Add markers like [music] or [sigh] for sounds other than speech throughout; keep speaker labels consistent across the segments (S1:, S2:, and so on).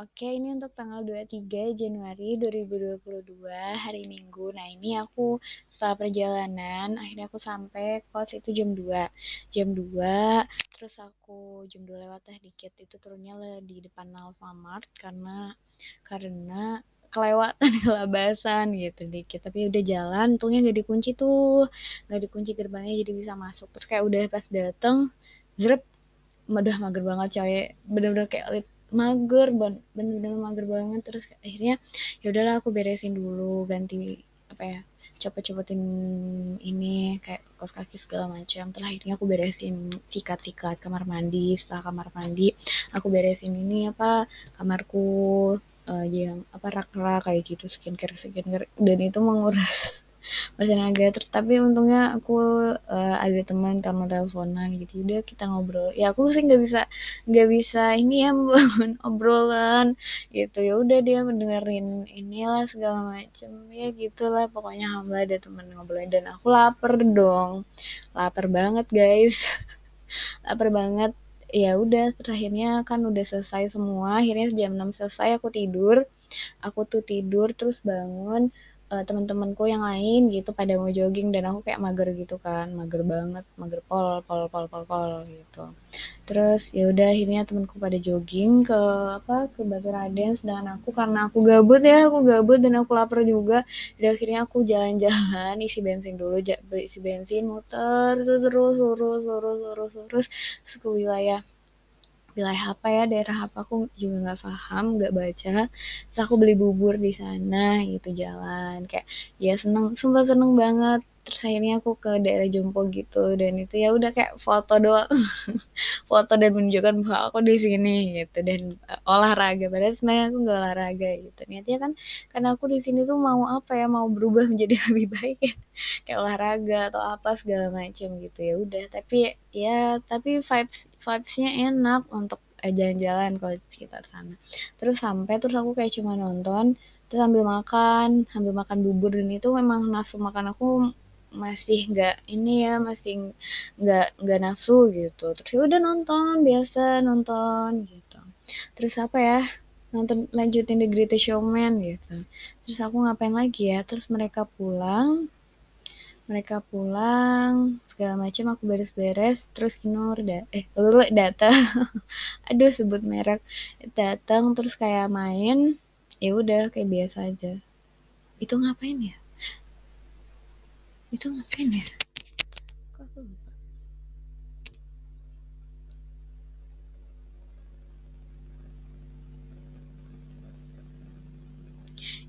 S1: Oke, ini untuk tanggal 23 Januari 2022, hari Minggu. Nah, ini aku setelah perjalanan, akhirnya aku sampai kos itu jam 2. Jam 2, terus aku jam 2 lewat lah dikit. Itu turunnya di depan Alfamart karena karena kelewatan [laughs] kelabasan gitu dikit tapi udah jalan untungnya gak dikunci tuh gak dikunci gerbangnya jadi bisa masuk terus kayak udah pas dateng zrep udah mager banget coy bener-bener kayak mager bener-bener mager banget. Terus akhirnya ya udahlah aku beresin dulu ganti apa ya cepet-cepetin ini kayak kos kaki segala macam. Terus akhirnya aku beresin sikat-sikat kamar mandi. Setelah kamar mandi aku beresin ini apa kamarku uh, yang apa rak-rak kayak gitu skincare skincare dan itu menguras [laughs] bertenaga. Terus tapi untungnya aku uh, ada teman teman teleponan gitu. Udah kita ngobrol. Ya aku sih nggak bisa nggak bisa ini ya [laughs] bangun obrolan gitu. Ya udah dia mendengarin inilah segala macem. Ya gitulah pokoknya hamba ada teman ngobrolin dan aku lapar dong. Lapar banget guys. [laughs] Lapar banget. Ya udah terakhirnya kan udah selesai semua. Akhirnya jam 6 selesai aku tidur. Aku tuh tidur terus bangun uh, teman-temanku yang lain gitu pada mau jogging dan aku kayak mager gitu kan mager banget mager pol pol pol pol pol gitu. Terus ya udah akhirnya temanku pada jogging ke apa ke Batu Raden sedangkan aku karena aku gabut ya aku gabut dan aku lapar juga. Dan akhirnya aku jalan-jalan isi bensin dulu isi bensin muter terus terus terus terus terus terus ke wilayah wilayah apa ya daerah apa aku juga nggak paham nggak baca. Terus aku beli bubur di sana gitu jalan. Kayak ya seneng sumpah seneng banget terus akhirnya aku ke daerah Jompo gitu. Dan itu ya udah kayak foto doang. [laughs] Foto dan menunjukkan bahwa aku di sini gitu. Dan uh, olahraga. Padahal sebenarnya aku nggak olahraga gitu. Niatnya kan karena aku di sini tuh mau apa ya? Mau berubah menjadi [laughs] lebih baik ya. Kayak olahraga atau apa segala macam gitu. Ya udah tapi ya tapi vibes vibesnya enak untuk eh, jalan-jalan kalau sekitar sana. Terus sampai terus aku kayak cuma nonton terus sambil makan sambil makan bubur. Dan itu memang nafsu makan aku masih nggak ini ya masih nggak nggak nafsu gitu. Terus ya udah nonton biasa nonton gitu. Terus apa ya nonton lanjutin The Greatest Showman gitu. Terus aku ngapain lagi ya? Terus mereka pulang mereka pulang segala macam aku beres-beres. Terus Kinur da eh lu datang [laughs] aduh sebut merek. Datang terus kayak main ya udah kayak biasa aja. Itu ngapain ya itu ngapain ya? Kok aku lupa?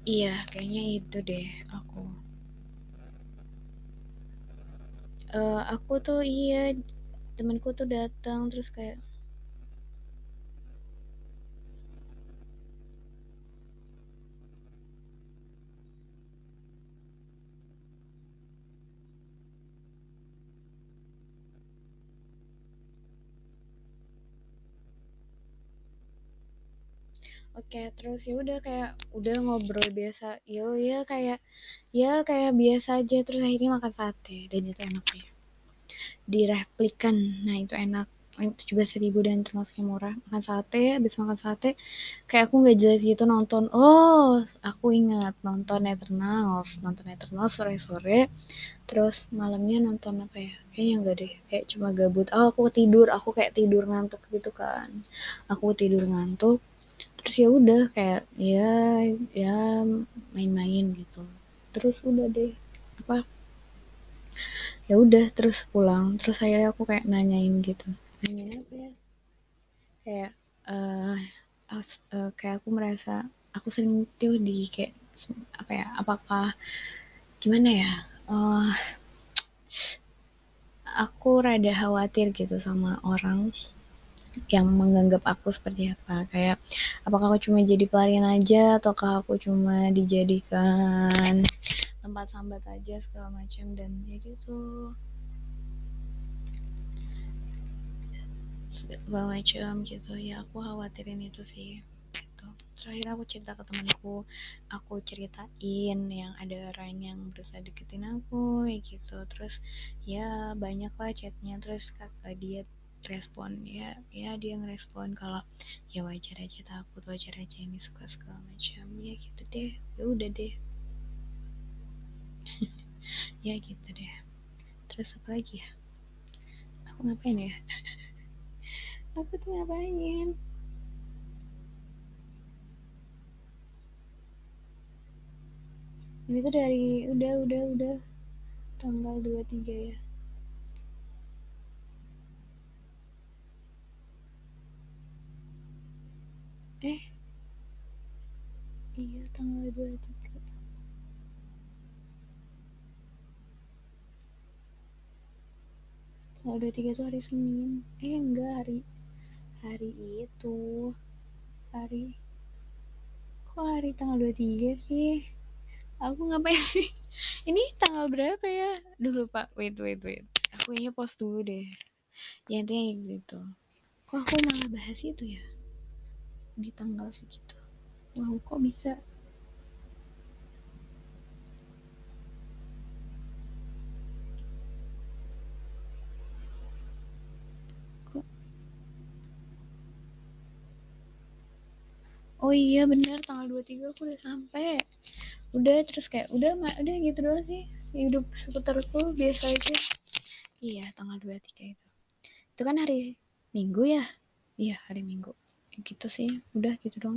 S1: Iya kayaknya itu deh aku. Uh, aku tuh iya temanku tuh datang terus kayak Oke, terus ya udah kayak udah ngobrol biasa. Yo ya kayak ya kayak biasa aja terus akhirnya makan sate dan itu enak ya. Direplikan. Nah, itu enak. Itu juga seribu dan termasuk yang murah. Makan sate, habis makan sate kayak aku nggak jelas gitu nonton. Oh, aku ingat nonton Eternals, nonton Eternals sore-sore. Terus malamnya nonton apa ya? Kayaknya enggak deh. Kayak cuma gabut. Oh, aku tidur. Aku kayak tidur ngantuk gitu kan. Aku tidur ngantuk terus ya udah kayak ya ya main-main gitu. Terus udah deh apa ya udah terus pulang. Terus saya aku kayak nanyain gitu. Nanyain apa ya? Kayak uh, uh, kayak aku merasa aku sering tuh di kayak apa ya apakah gimana ya uh, aku rada khawatir gitu sama orang yang menganggap aku seperti apa. Kayak apakah aku cuma jadi pelarian aja ataukah aku cuma dijadikan tempat sambat aja segala macam dan ya gitu. Segala macam gitu. Ya aku khawatirin itu sih gitu. terakhir aku cerita ke temanku aku ceritain yang ada orang yang berusaha deketin aku ya gitu. Terus ya banyak lah chatnya. Terus kata dia respon ya ya dia ngerespon kalau ya wajar aja takut wajar aja ini suka segala macam. Ya gitu deh. Ya udah deh. [laughs] Ya gitu deh. Terus apa lagi ya? Aku ngapain ya? [laughs] Aku tuh ngapain? Ini tuh dari udah udah udah. Tanggal 23 ya eh? Iya tanggal 23 tanggal 23 itu hari Senin. Eh enggak hari hari itu. Hari kok hari tanggal 23 sih? Aku ngapain sih? [laughs] Ini tanggal berapa ya? Duh lupa. Wait wait wait. Aku kayaknya post dulu deh. Ya intinya gitu. Kok aku malah bahas itu ya di tanggal segitu. Wow kok bisa? Oh iya bener tanggal 23 aku udah sampai. Udah terus kayak udah udah gitu doang sih. Hidup seputarku biasa aja. Iya tanggal 23 itu. Itu kan hari minggu ya? Iya hari minggu gitu sih udah gitu dong